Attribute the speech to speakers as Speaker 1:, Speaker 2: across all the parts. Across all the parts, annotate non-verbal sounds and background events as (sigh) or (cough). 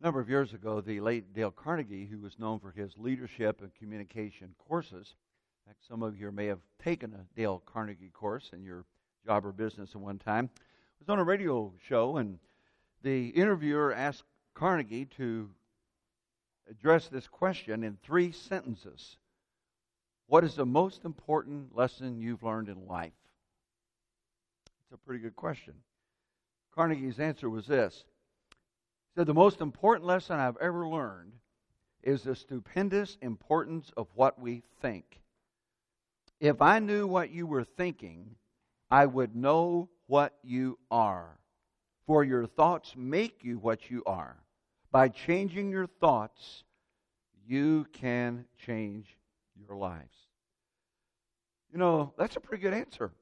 Speaker 1: A number of years ago, the late Dale Carnegie, who was known for his leadership and communication courses, in fact, some of you may have taken a Dale Carnegie course in your job or business at one time, was on a radio show, and the interviewer asked Carnegie to address this question in three sentences. What is the most important lesson you've learned in life? It's a pretty good question. Carnegie's answer was this said, The most important lesson I've ever learned is the stupendous importance of what we think. If I knew what you were thinking, I would know what you are. For your thoughts make you what you are. By changing your thoughts, you can change your lives. You know, that's a pretty good answer.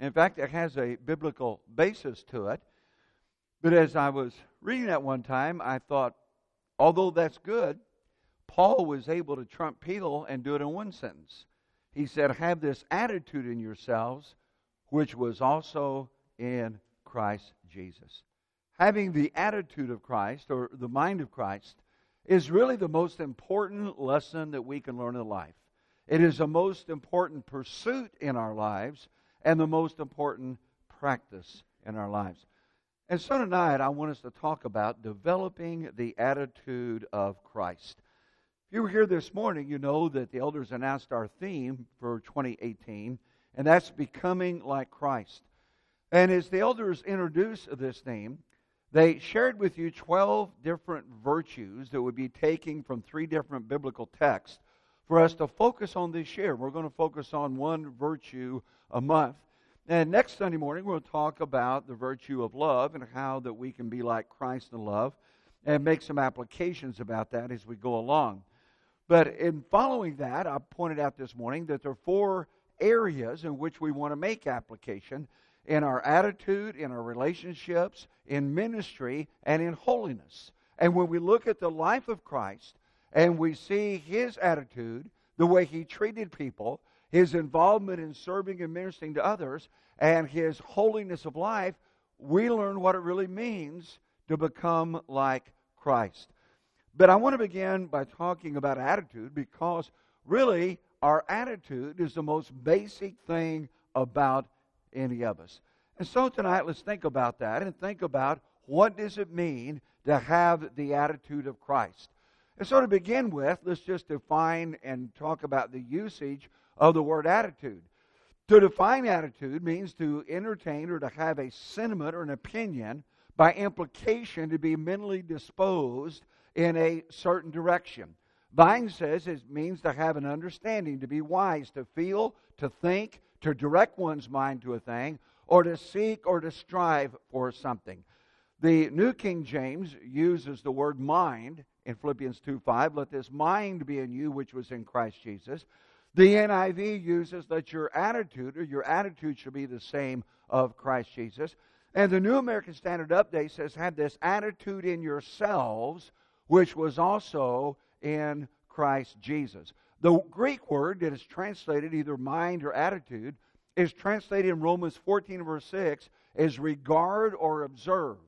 Speaker 1: In fact, it has a biblical basis to it. But as I was reading that one time, I thought, although that's good, Paul was able to trump Peter and do it in one sentence. He said, Have this attitude in yourselves, which was also in Christ Jesus. Having the attitude of Christ or the mind of Christ is really the most important lesson that we can learn in life. It is the most important pursuit in our lives and the most important practice in our lives. And so tonight, I want us to talk about developing the attitude of Christ. If you were here this morning, you know that the elders announced our theme for 2018, and that's becoming like Christ. And as the elders introduced this theme, they shared with you 12 different virtues that would be taking from three different biblical texts for us to focus on this year. We're going to focus on one virtue a month. And next Sunday morning, we'll talk about the virtue of love and how that we can be like Christ in love and make some applications about that as we go along. But in following that, I pointed out this morning that there are four areas in which we want to make application in our attitude, in our relationships, in ministry, and in holiness. And when we look at the life of Christ and we see his attitude, the way he treated people, his involvement in serving and ministering to others, and his holiness of life, we learn what it really means to become like Christ. But I want to begin by talking about attitude because really our attitude is the most basic thing about any of us. And so tonight let's think about that and think about what does it mean to have the attitude of Christ. And so to begin with, let's just define and talk about the usage of the word attitude. To define attitude means to entertain or to have a sentiment or an opinion, by implication, to be mentally disposed in a certain direction. Vine says it means to have an understanding, to be wise, to feel, to think, to direct one's mind to a thing, or to seek or to strive for something. The New King James uses the word mind in Philippians 2 5. Let this mind be in you, which was in Christ Jesus. The NIV uses that your attitude or your attitude should be the same of Christ Jesus. And the New American Standard Update says, have this attitude in yourselves, which was also in Christ Jesus. The Greek word that is translated either mind or attitude is translated in Romans 14 verse 6 as regard or observe.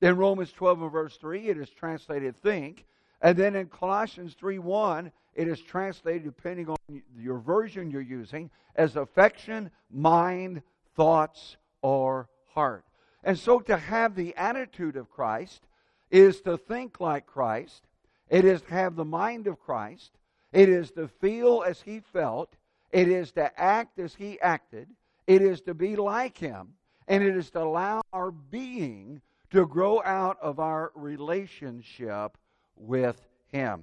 Speaker 1: In Romans 12 and verse 3, it is translated think. And then in Colossians 3 1, it is translated, depending on your version you're using, as affection, mind, thoughts, or heart. And so to have the attitude of Christ is to think like Christ, it is to have the mind of Christ, it is to feel as he felt, it is to act as he acted, it is to be like him, and it is to allow our being to grow out of our relationship with him.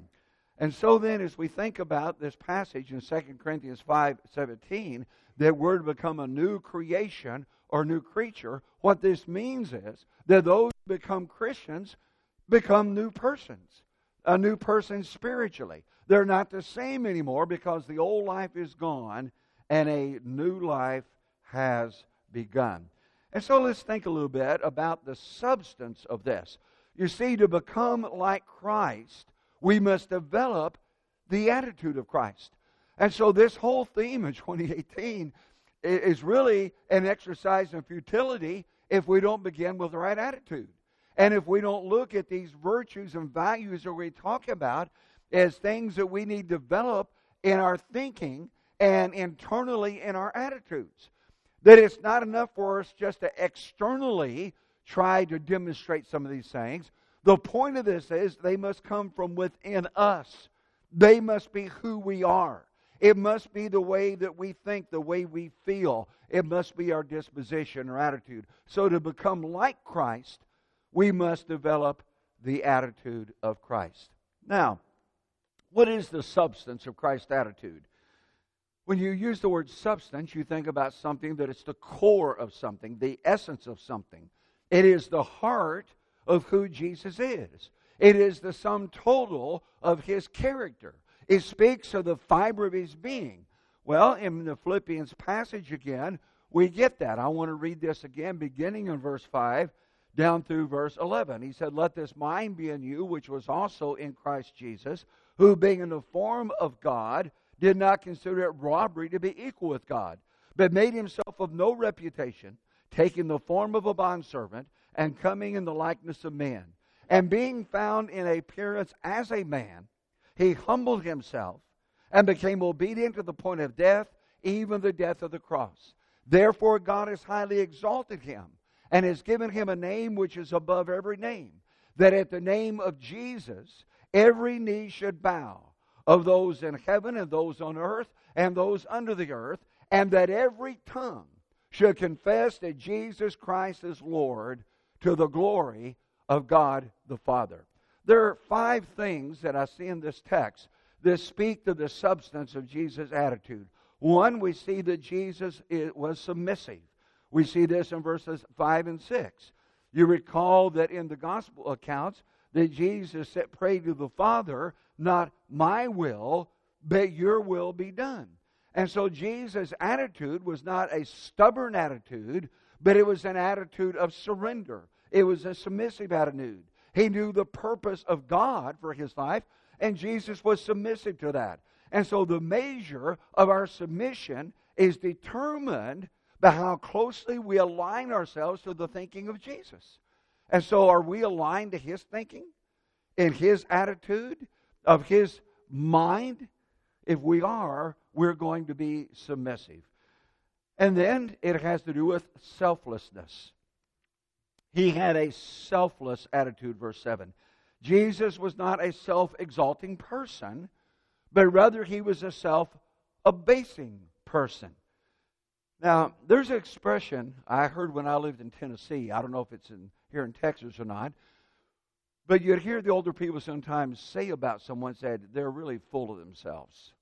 Speaker 1: And so then, as we think about this passage in 2 Corinthians 5 17, that we're to become a new creation or new creature, what this means is that those who become Christians become new persons, a new person spiritually. They're not the same anymore because the old life is gone and a new life has begun. And so let's think a little bit about the substance of this. You see, to become like Christ, we must develop the attitude of Christ. And so this whole theme in (laughs) 2018 is really an exercise in futility if we don't begin with the right attitude. And if we don't look at these virtues and values that we talk about as things that we need to develop in our thinking and internally in our attitudes, that it's not enough for us just to externally try to demonstrate some of these things. The point of this is they must come from within us. They must be who we are. It must be the way that we think, the way we feel. It must be our disposition or attitude. So, to become like Christ, we must develop the attitude of Christ. Now, what is the substance of Christ's attitude? When you use the word substance, you think about something that is the core of something, the essence of something. It is the heart of who Jesus is. It is the sum total of his character. It speaks of the fiber of his being. Well, in the Philippians passage again, we get that. I want to read this again, beginning in verse 5 down through verse 11. He said, Let this mind be in you, which was also in Christ Jesus, who, being in the form of God, did not consider it robbery to be equal with God, but made himself of no reputation, taking the form of a bondservant, and coming in the likeness of men. And being found in appearance as a man, he humbled himself and became obedient to the point of death, even the death of the cross. Therefore, God has highly exalted him and has given him a name which is above every name, that at the name of Jesus every knee should bow, of those in heaven and those on earth and those under the earth, and that every tongue should confess that Jesus Christ is Lord to the glory of God the Father. There are five things that I see in this text that speak to the substance of Jesus' attitude. One, we see that Jesus was submissive. We see this in verses 5 and 6. You recall that in the gospel accounts that Jesus said, Pray to the Father, not my will, but your will be done. And so Jesus' attitude was not a stubborn attitude, but it was an attitude of surrender. It was a submissive attitude. He knew the purpose of God for his life, and Jesus was submissive to that. And so the measure of our submission is determined by how closely we align ourselves to the thinking of Jesus. And so are we aligned to his thinking in his attitude of his mind? If we are, we're going to be submissive. And then it has to do with selflessness. He had a selfless attitude, verse 7. Jesus was not a self exalting person, but rather he was a self abasing person. Now, there's an expression I heard when I lived in Tennessee. I don't know if it's in, here in Texas or not. But you'd hear the older people sometimes say about someone, said, they're really full of themselves.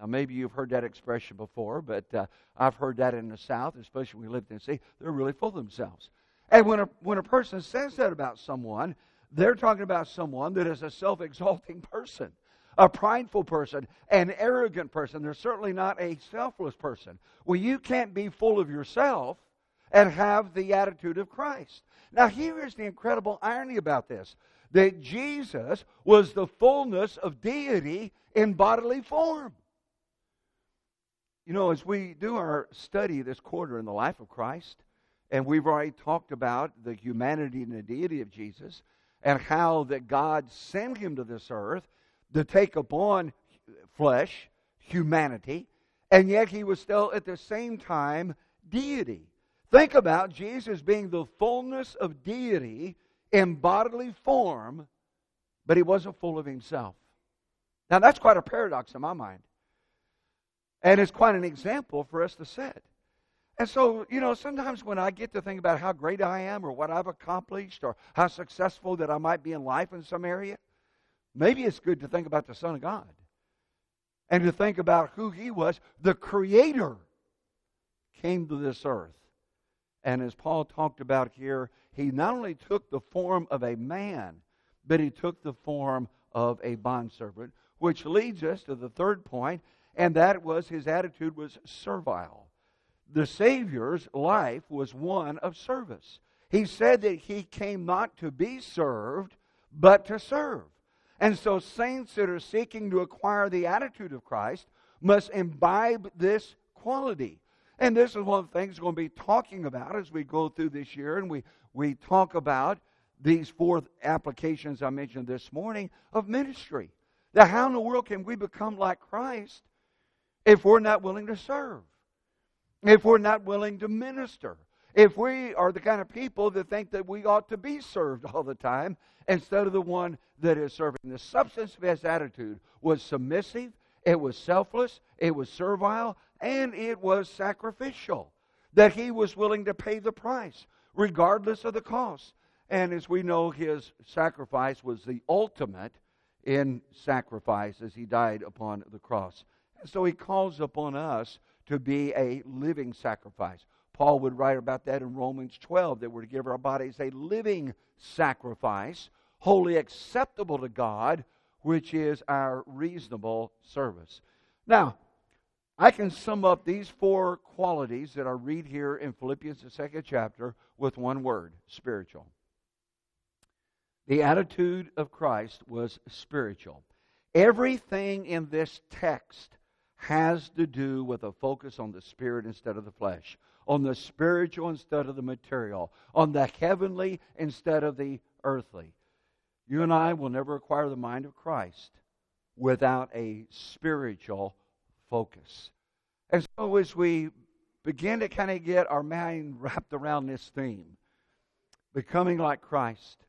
Speaker 1: Now, maybe you've heard that expression before, but uh, I've heard that in the South, especially when we lived in the Tennessee. They're really full of themselves. And when a, when a person says that about someone, they're talking about someone that is a self exalting (laughs) person, a prideful person, an arrogant person. They're certainly not a selfless person. Well, you can't be full of yourself and have the attitude of Christ. Now, here is the incredible irony about this that Jesus was the fullness of deity in bodily form. You know, as we do our study this quarter in the life of Christ, and we've already talked about the humanity and the deity of Jesus and how that God sent him to this earth to take upon flesh, humanity, and yet he was still at the same time deity. Think about Jesus being the fullness of deity in bodily form, but he wasn't full of himself. Now, that's quite a paradox in my mind. And it's quite an example for us to set. And so, you know, sometimes when I get to think about how great I am or what I've accomplished or how successful that I might be in life in some area, maybe it's good to think about the Son of God and to think about who He was. The Creator came to this earth. And as Paul talked about here, He not only took the form of a man, but He took the form of a bondservant, which leads us to the third point, and that was His attitude was servile the Savior's life was one of service. He said that he came not to be served, but to serve. And so, saints that are seeking to acquire the attitude of Christ must imbibe this quality. And this is one of the things we're going to be talking about as we go through this year and we, we talk about these four applications I mentioned this morning of ministry. That how in the world can we become like Christ if we're not willing to serve? If we're not willing to minister? If we are the kind of people that think that we ought to be served all the time instead of the one that is serving. The substance of his attitude was submissive, it was selfless, it was servile, and it was sacrificial. That he was willing to pay the price, regardless of the cost. And as we know, his sacrifice was the ultimate in sacrifice as he died upon the cross. And so he calls upon us to be a living sacrifice. Paul would write about that in Romans 12 that we're to give our bodies a living sacrifice, wholly acceptable to God, which is our reasonable service. Now, I can sum up these four qualities that I read here in Philippians, the second chapter, with one word spiritual. The attitude of Christ was spiritual. Everything in this text has to do with a focus on the spirit instead of the flesh, on the spiritual instead of the material, on the heavenly instead of the earthly. You and I will never acquire the mind of Christ without a spiritual focus. And so, as we begin to kind of get our mind wrapped around this theme, becoming like Christ,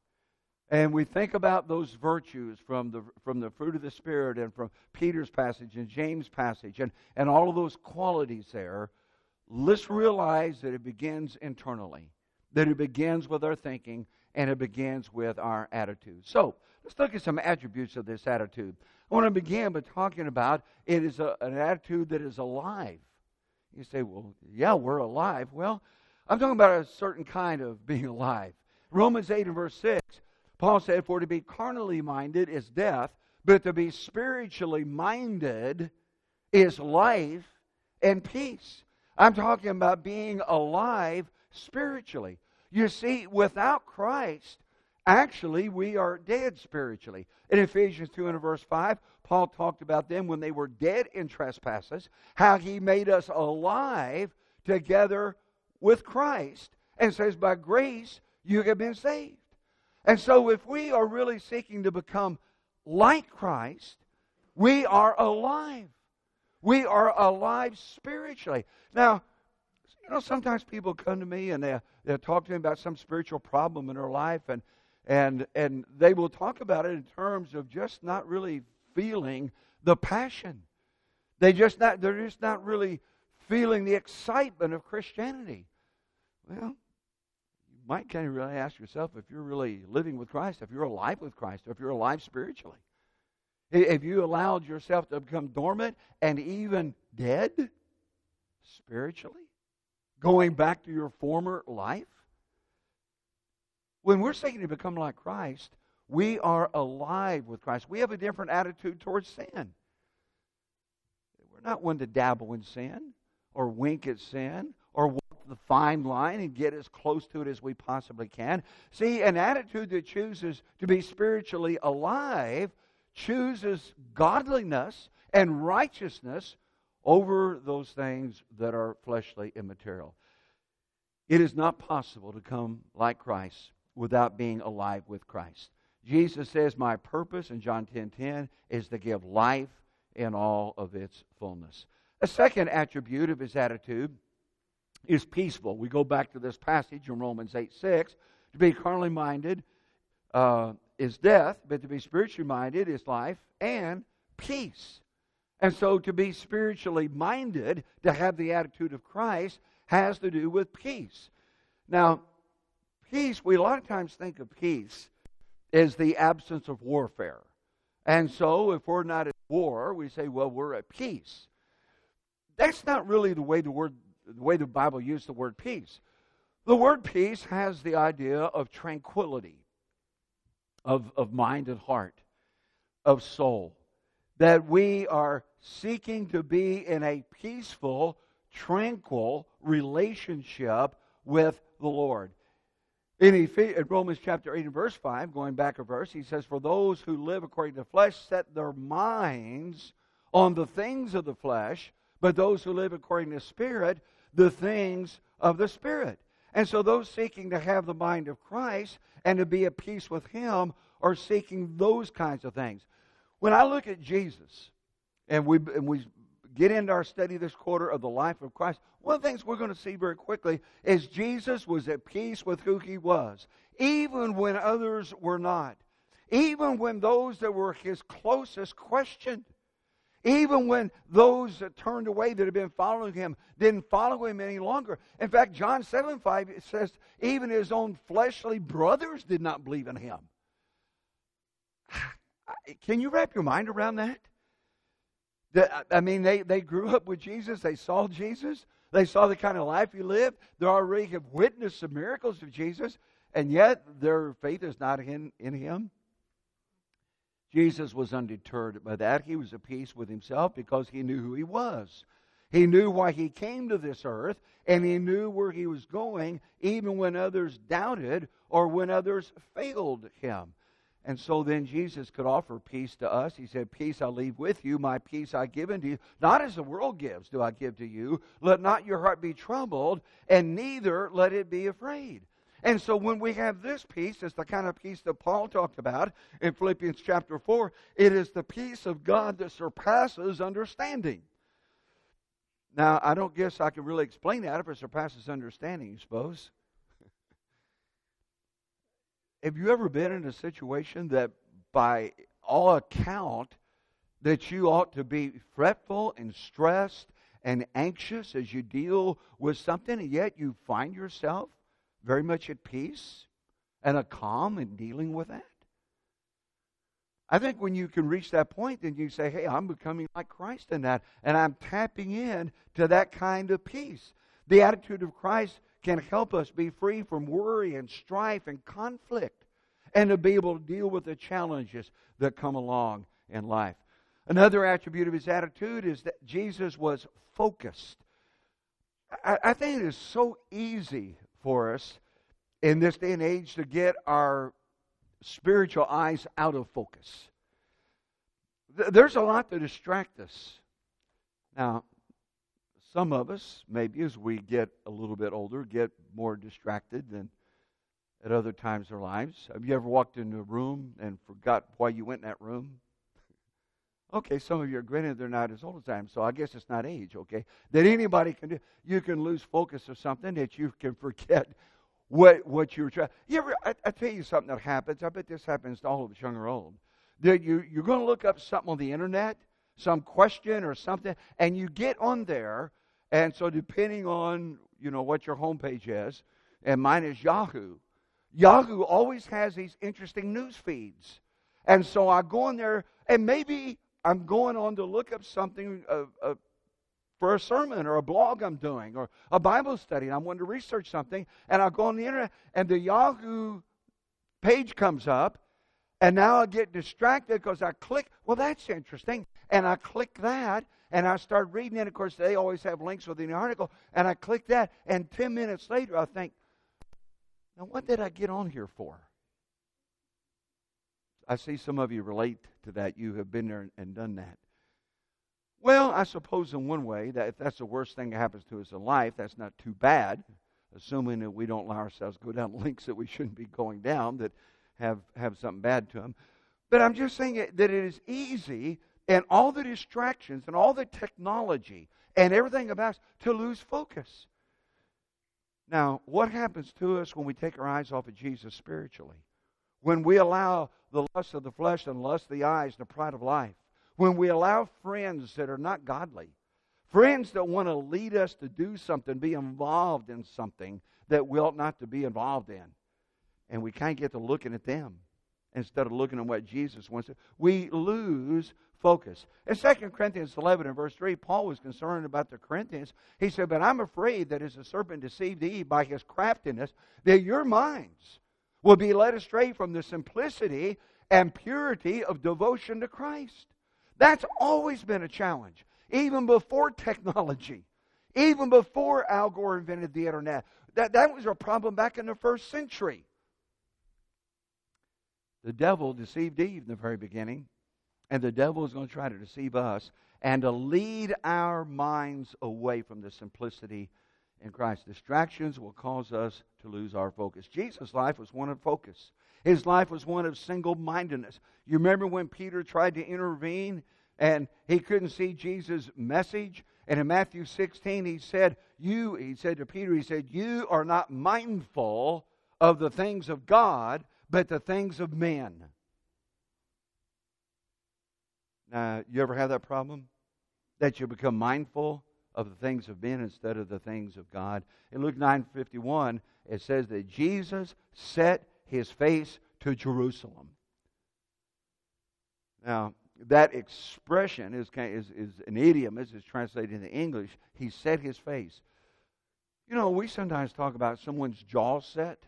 Speaker 1: and we think about those virtues from the, from the fruit of the Spirit and from Peter's passage and James' passage and, and all of those qualities there, let's realize that it begins internally, that it begins with our thinking, and it begins with our attitude. So, let's look at some attributes of this attitude. I want to begin by talking about it is a, an attitude that is alive. You say, well, yeah, we're alive. Well, I'm talking about a certain kind of (laughs) being alive. Romans 8 and verse 6 Paul said, For to be carnally minded is death, but to be spiritually minded is life and peace. I'm talking about being alive spiritually. You see, without Christ, actually, we are dead spiritually. In Ephesians 2 and verse 5, Paul talked about them when they were dead in trespasses, how he made us alive together with Christ, and says, By grace you have been saved. And so, if we are really seeking to become like Christ, we are alive. We are alive spiritually. Now, you know, sometimes people come to me and they they talk to me about some spiritual problem in their life, and and and they will talk about it in terms of just not really feeling the passion. They just not they're just not really feeling the excitement of Christianity. Well, might kind of really ask yourself if you're really living with Christ, if you're alive with Christ, or if you're alive spiritually. If you allowed yourself to become dormant and even dead spiritually, going back to your former life. When we're seeking to become like Christ, we are alive with Christ. We have a different attitude towards sin. We're not one to dabble in sin or wink at sin the fine line and get as close to it as we possibly can. See, an attitude that chooses to be spiritually alive chooses godliness and righteousness over those things that are fleshly immaterial. It is not possible to come like Christ without being alive with Christ. Jesus says, My purpose in John 10 10 is to give life in all of its fullness. A second attribute of his attitude is peaceful. We go back to this passage in Romans 8 6. To be carnally minded uh, is death, but to be spiritually minded is life and peace. And so to be spiritually minded, to have the attitude of Christ, has to do with peace. Now, peace, we a lot of times think of peace as the absence of warfare. And so if we're not at war, we say, well, we're at peace. That's not really the way the word the way the Bible used the word peace. The word peace has the idea of tranquility, of, of mind and heart, of soul. That we are seeking to be in a peaceful, tranquil relationship with the Lord. In, Romans chapter 8 and verse 5, going back a verse, he says, For those who live according to the flesh set their minds on the things of the flesh, but those who live according to the Spirit the things of the Spirit. And so, those seeking to have the mind of Christ and to be at peace with Him are seeking those kinds of things. When I look at Jesus, and we, and we get into our study this quarter of the life of Christ, one of the things we're going to see very quickly is Jesus was at peace with who he was, even when others were not. Even when those that were his closest questioned. Even when those that turned away that had been following him didn't follow him any longer. In fact, John 7 5 it says, even his own fleshly brothers did not believe in him. (sighs) Can you wrap your mind around that? I mean, they, they grew up with Jesus. They saw Jesus. They saw the kind of life he lived. They already have witnessed the miracles of Jesus, and yet their faith is not in, in him. Jesus was undeterred by that. He was at peace with himself because he knew who he was. He knew why he came to this earth, and he knew where he was going, even when others doubted or when others failed him. And so then Jesus could offer peace to us. He said, Peace I leave with you, my peace I give unto you. Not as the world gives do I give to you. Let not your heart be troubled, and neither let it be afraid. And so when we have this peace, it's the kind of peace that Paul talked about in Philippians chapter 4. It is the peace of God that surpasses understanding. Now, I don't guess I can really explain that if it surpasses understanding, you suppose. (laughs) Have you ever been in a situation that, by all account, that you ought to be fretful and stressed and anxious as you deal with something, and yet you find yourself very much at peace and a calm in dealing with that? I think when you can reach that point, then you say, hey, I'm becoming like Christ in that, and I'm tapping in to that kind of peace. The attitude of Christ can help us be free from worry and strife and conflict and to be able to deal with the challenges that come along in life. Another attribute of his attitude is that Jesus was focused. I, I think it is so easy for us in this day and age to get our spiritual eyes out of focus. There's a lot to distract us. Now, some of us, maybe as we get a little bit older, get more distracted than at other times in our lives. Have you ever walked into a room and forgot why you went in that room? Okay, some of you are granted they're not as old as I am, so I guess it's not age, okay? That anybody can do. You can lose focus of something that you can forget what what you were trying. You ever? I, I tell you something that happens. I bet this happens to all of us, young or old. That you you're going to look up something on the internet, some question or something, and you get on there and so, depending on you know what your homepage is, and mine is Yahoo. Yahoo always has these interesting news feeds, and so I go in there, and maybe I'm going on to look up something uh, uh, for a sermon or a blog I'm doing or a Bible study, and I want to research something, and I go on the internet, and the Yahoo page comes up, and now I get distracted because I click, well, that's interesting. And I click that, and I start reading it. Of course, they always have links within the article. And I click that, and 10 minutes later, I think, now what did I get on here for? I see some of you relate to that. You have been there and done that. Well, I suppose in one way that if that's the worst thing that happens to us in life, that's not too bad, assuming that we don't allow ourselves to go down (laughs) links that we shouldn't be going down that have, have something bad to them. But I'm just saying that it is easy and all the distractions and all the technology and everything about us to lose focus. Now, what happens to us when we take our eyes off of Jesus spiritually? When we allow the lust of the flesh and lust of the eyes and the pride of life? When we allow friends that are not godly, friends that want to lead us to do something, be involved in something that we ought not to be involved in, and we can't get to looking at them instead of looking at what Jesus wants to, we lose focus. In 2 Corinthians 11 and verse 3, Paul was concerned about the Corinthians. He said, But I'm afraid that as the serpent deceived Eve by his craftiness, that your minds will be led astray from the simplicity and purity of devotion to Christ. That's always been a challenge, even before technology, even before Al Gore invented the internet. That, that was a problem back in the first century. The devil deceived Eve in the very beginning, and the devil is going to try to deceive us and to lead our minds away from the simplicity in Christ. Distractions will cause us to lose our focus. Jesus' life was one of focus. His life was one of single mindedness. You remember when Peter tried to intervene and he couldn't see Jesus' message? And in Matthew 16, he said, You, he said to Peter, he said, You are not mindful of the things of God, but the things of men. Now, you ever have that problem? That you become mindful of the things of men instead of the things of God. In Luke 9:51, it says that Jesus set his face to Jerusalem. Now, that expression is, is, is an idiom, as it's translated into English. He set his face. You know, we sometimes talk about someone's jaw set.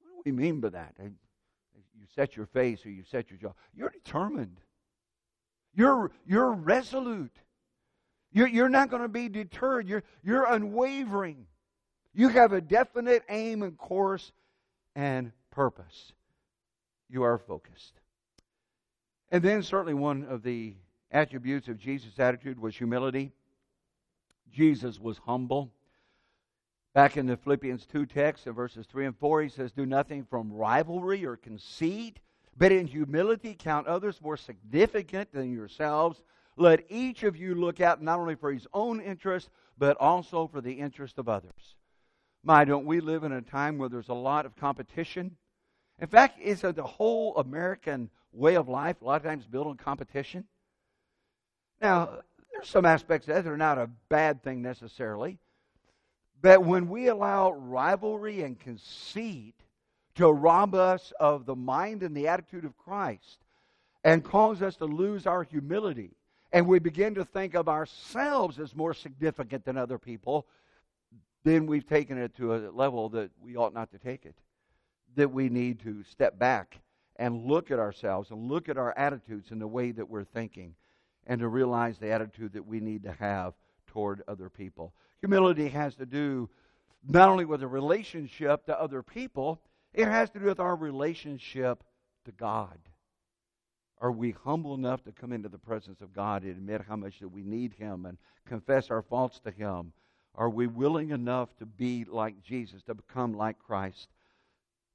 Speaker 1: What do we mean by that? You set your face or you set your jaw. You're determined. You're, you're resolute. You're, you're not going to be deterred. You're, you're unwavering. You have a definite aim and course and purpose. You are focused. And then, certainly, one of the attributes of Jesus' attitude was humility. Jesus was humble. Back in the Philippians 2 text, in verses 3 and 4, he says, Do nothing from rivalry or conceit, but in humility count others more significant than yourselves. Let each of you look out not only for his own interest, but also for the interest of others. My, don't we live in a time where there's a lot of competition? In fact, it's the whole American way of life, a lot of times built on competition. Now, there's some aspects of that that are not a bad thing necessarily. But when we allow rivalry and conceit to rob us of the mind and the attitude of Christ and cause us to lose our humility, and we begin to think of ourselves as more significant than other people, then we've taken it to a level that we ought not to take it. That we need to step back and look at ourselves and look at our attitudes and the way that we're thinking and to realize the attitude that we need to have toward other people. Humility has to do not only with a relationship to other people, it has to do with our relationship to God. Are we humble enough to come into the presence of God and admit how much that we need Him and confess our faults to Him? Are we willing enough to be like Jesus, to become like Christ?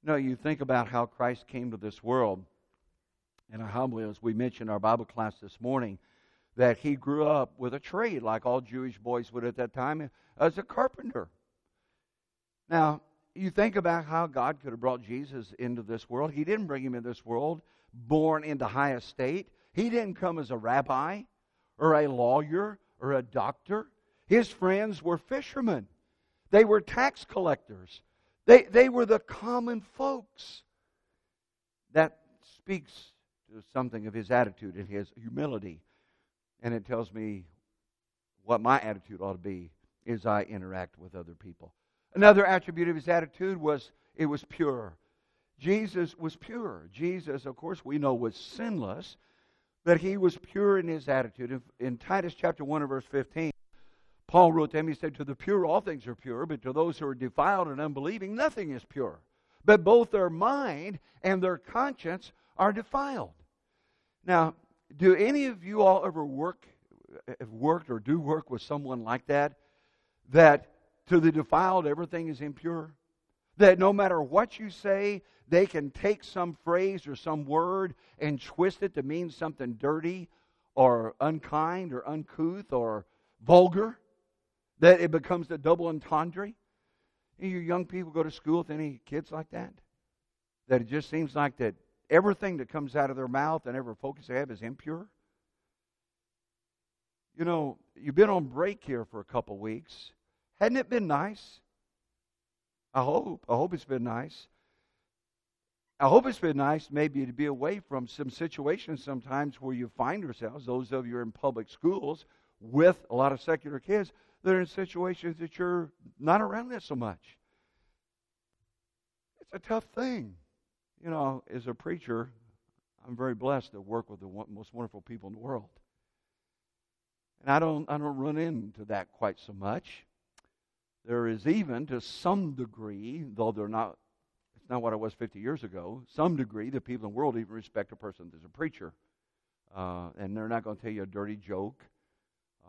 Speaker 1: No, you think about how Christ came to this world, and I humbly, as we mentioned in our Bible class this morning, that he grew up with a trade like all Jewish boys would at that time as a carpenter. Now, you think about how God could have brought Jesus into this world. He didn't bring him into this world born into high estate. He didn't come as a rabbi or a lawyer or a doctor. His friends were fishermen. They were tax collectors. They, they were the common folks. That speaks to something of his attitude and his humility. And it tells me what my attitude ought to be as I interact with other people. Another attribute of his attitude was it was pure. Jesus was pure. Jesus, of course, we know was sinless, but he was pure in his attitude. In, in Titus chapter 1 and verse 15, Paul wrote to them, he said, To the pure all things are pure, but to those who are defiled and unbelieving, nothing is pure. But both their mind and their conscience are defiled. Now, do any of you all ever work, have worked or do work with someone like that? That to the defiled, everything is impure? That no matter what you say, they can take some phrase or some word and twist it to mean something dirty or unkind or uncouth or vulgar? That it becomes a double entendre? Any of you young people go to school with any kids like that? That it just seems like that everything that comes out of their mouth and every focus they have is impure? You know, you've been on break here for a couple weeks. Hadn't it been nice? I hope. I hope it's been nice. I hope it's been nice maybe to be away from some situations sometimes where you find yourselves, those of you in public schools, with a lot of secular kids, that are in situations that you're not around that so much. It's a tough thing. You know, as a preacher, I'm very blessed to work with the most wonderful people in the world. And I don't, I don't run into that quite so much. There is even, to some degree, though they're not, it's not what I was 50 years ago, some degree, the people in the world even respect a person that's a preacher. Uh, and they're not going to tell you a dirty joke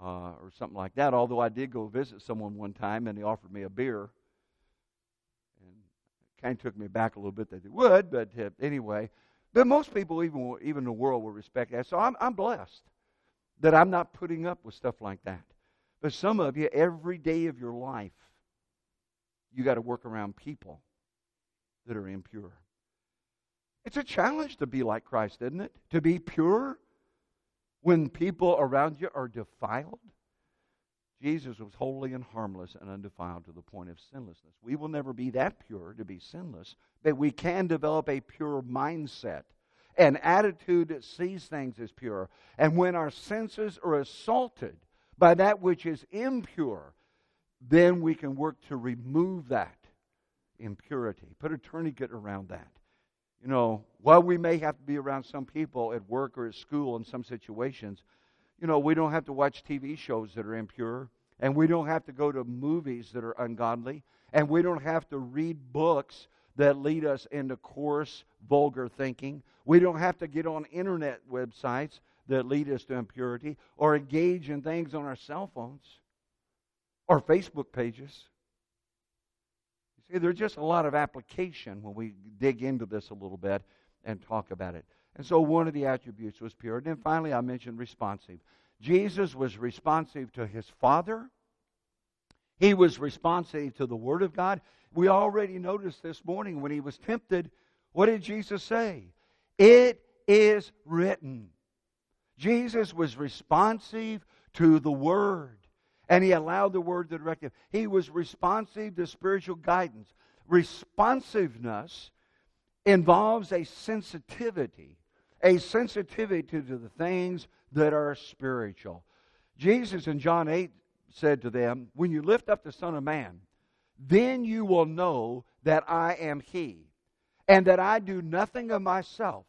Speaker 1: uh, or something like that. Although I did go visit someone one time and he offered me a beer, And it kind of took me back a little bit that they would, but uh, anyway. But most people, even even the world, will respect that. So I'm I'm blessed that I'm not putting up with stuff like that. But some of you, every day of your life, you got to work around people that are impure. It's a challenge to be like Christ, isn't it? To be pure when people around you are defiled. Jesus was holy and harmless and undefiled to the point of sinlessness. We will never be that pure to be sinless, but we can develop a pure mindset, an attitude that sees things as pure. And when our senses are assaulted by that which is impure, then we can work to remove that impurity. Put a tourniquet around that. You know, while we may have to be around some people at work or at school in some situations, you know, we don't have to watch TV shows that are impure, and we don't have to go to movies that are ungodly, and we don't have to read books that lead us into coarse, vulgar thinking. We don't have to get on internet websites that lead us to impurity or engage in things on our cell phones or Facebook pages. There's just a lot of application when we dig into this a little bit and talk about it. And so one of the attributes was pure. And then finally, I mentioned responsive. Jesus was responsive to his Father, he was responsive to the Word of God. We already noticed this morning when he was tempted, what did Jesus say? It is written. Jesus was responsive to the Word, and he allowed the Word to direct him. He was responsive to spiritual guidance. Responsiveness involves a sensitivity a sensitivity to the things that are spiritual. Jesus in John 8 said to them, When you lift up the Son of Man, then you will know that I am He, and that I do nothing of myself.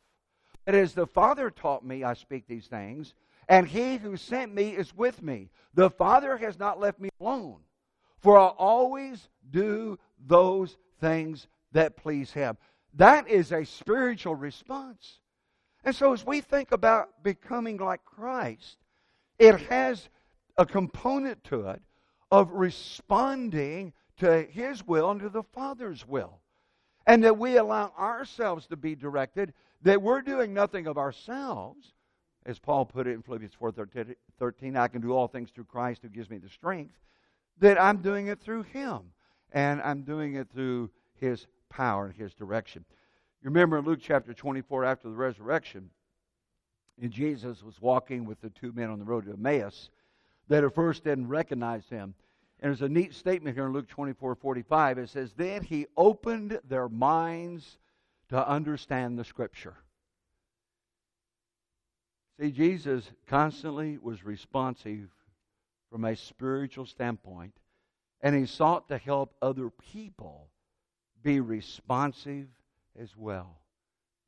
Speaker 1: But as the Father taught me, I speak these things, and He who sent me is with me. The Father has not left me alone, for I'll always do those things that please Him. That is a spiritual response. And so, as we think about becoming like Christ, it has a component to it of responding to His will and to the Father's will. And that we allow ourselves to be directed, that we're doing nothing of ourselves. As Paul put it in Philippians 4:13, I can do all things through Christ who gives me the strength. That I'm doing it through Him. And I'm doing it through His power and His direction. You remember in Luke chapter 24, after the resurrection, and Jesus was walking with the two men on the road to Emmaus that at first didn't recognize him. And there's a neat statement here in Luke 24 45. It says, Then he opened their minds to understand the scripture. See, Jesus constantly was responsive from a spiritual standpoint, and he sought to help other people be responsive as well.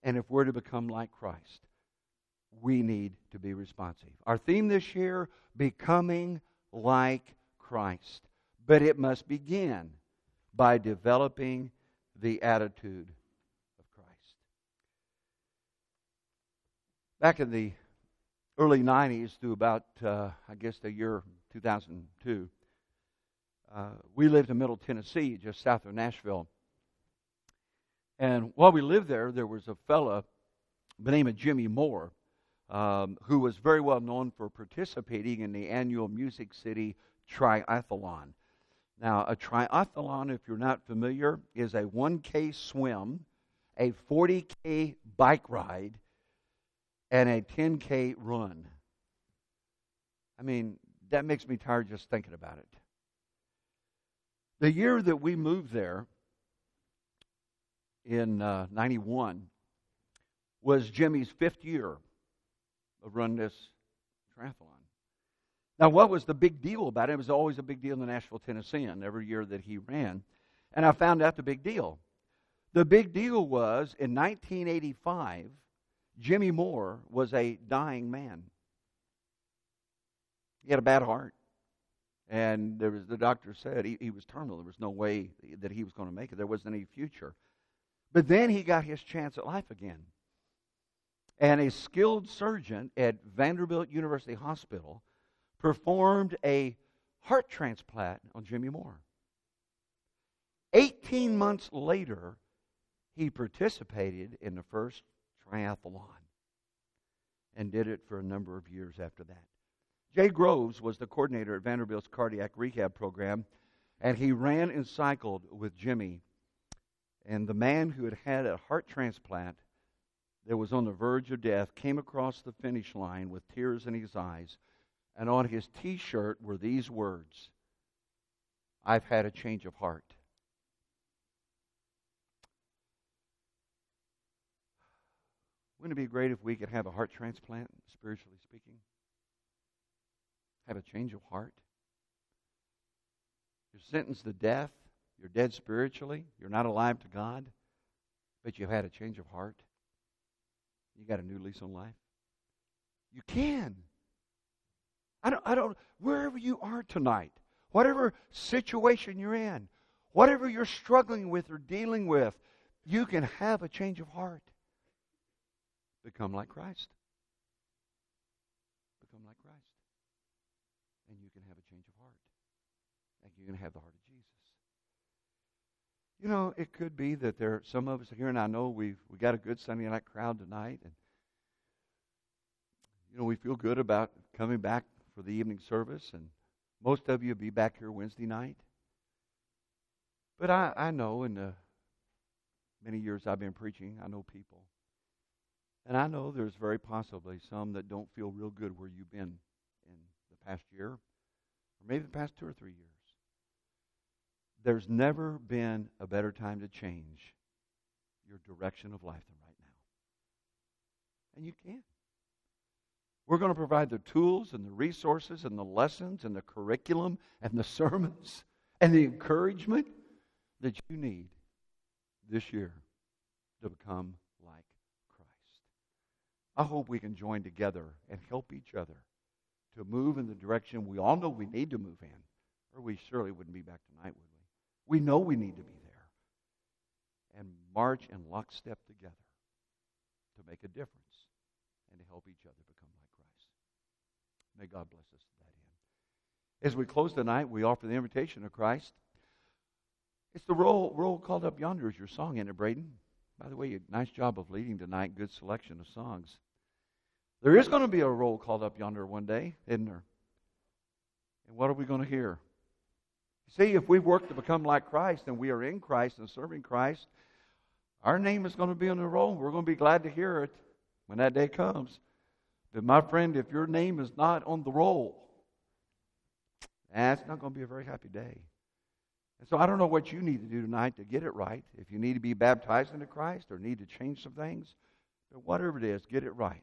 Speaker 1: And if we're to become like Christ, we need to be responsive. Our theme this year, becoming like Christ. But it must begin by developing the attitude of Christ. Back in the early 90s through about, uh, I guess, the year 2002, uh, we lived in Middle Tennessee, just south of Nashville. And while we lived there, there was a fella by the name of Jimmy Moore um, who was very well known for participating in the annual Music City Triathlon. Now, a triathlon, if you're not familiar, is a 1K swim, a 40K bike ride, and a 10K run. I mean, that makes me tired just thinking about it. The year that we moved there, in uh, 91 was Jimmy's fifth year of running this triathlon. Now, what was the big deal about it? It was always a big deal in the Nashville Tennessean every year that he ran. And I found out the big deal. The big deal was in 1985, Jimmy Moore was a dying man. He had a bad heart. And there was, the doctor said he, he was terminal. There was no way that he was going to make it. There wasn't any future. But then he got his chance at life again. And a skilled surgeon at Vanderbilt University Hospital performed a heart transplant on Jimmy Moore. 18 months later, he participated in the first triathlon and did it for a number of years after that. Jay Groves was the coordinator at Vanderbilt's cardiac rehab program, and he ran and cycled with Jimmy. And the man who had had a heart transplant that was on the verge of death came across the finish line with tears in his eyes, and on his t shirt were these words I've had a change of heart. Wouldn't it be great if we could have a heart transplant, spiritually speaking? Have a change of heart? You're sentenced to death. You're dead spiritually. You're not alive to God. But you've had a change of heart. You got a new lease on life. You can. I don't, I don't, wherever you are tonight, whatever situation you're in, whatever you're struggling with or dealing with, you can have a change of heart. Become like Christ. Become like Christ. And you can have a change of heart. And you can have the heart of Jesus. You know, it could be that there are some of us here, and I know we've we got a good Sunday night crowd tonight, and you know we feel good about coming back for the evening service, and most of you will be back here Wednesday night. But I, I know in the many years I've been preaching, I know people and I know there's very possibly some that don't feel real good where you've been in the past year, or maybe the past two or three years. There's never been a better time to change your direction of life than right now. And you can. We're going to provide the tools and the resources and the lessons and the curriculum and the (laughs) sermons and the encouragement that you need this year to become I hope we can join together and help each other to move in the direction we all know we need to move in, or we surely wouldn't be back tonight, would we? We know we need to be there and march in lockstep together to make a difference and to help each other become like Christ. May God bless us to that end. As we close tonight, we offer the invitation of Christ. It's the roll, roll called up yonder is your song, in it, Braden? By the way, nice job of leading tonight. Good selection of songs. There is going to be a roll called up yonder one day, isn't there? And what are we going to hear? See, if we work to become like Christ and we are in Christ and serving Christ, our name is going to be on the roll. We're going to be glad to hear it when that day comes. But my friend, if your name is not on the roll, that's not going to be a very happy day. And so I don't know what you need to do tonight to get it right. If you need to be baptized into Christ or need to change some things, but whatever it is, get it right.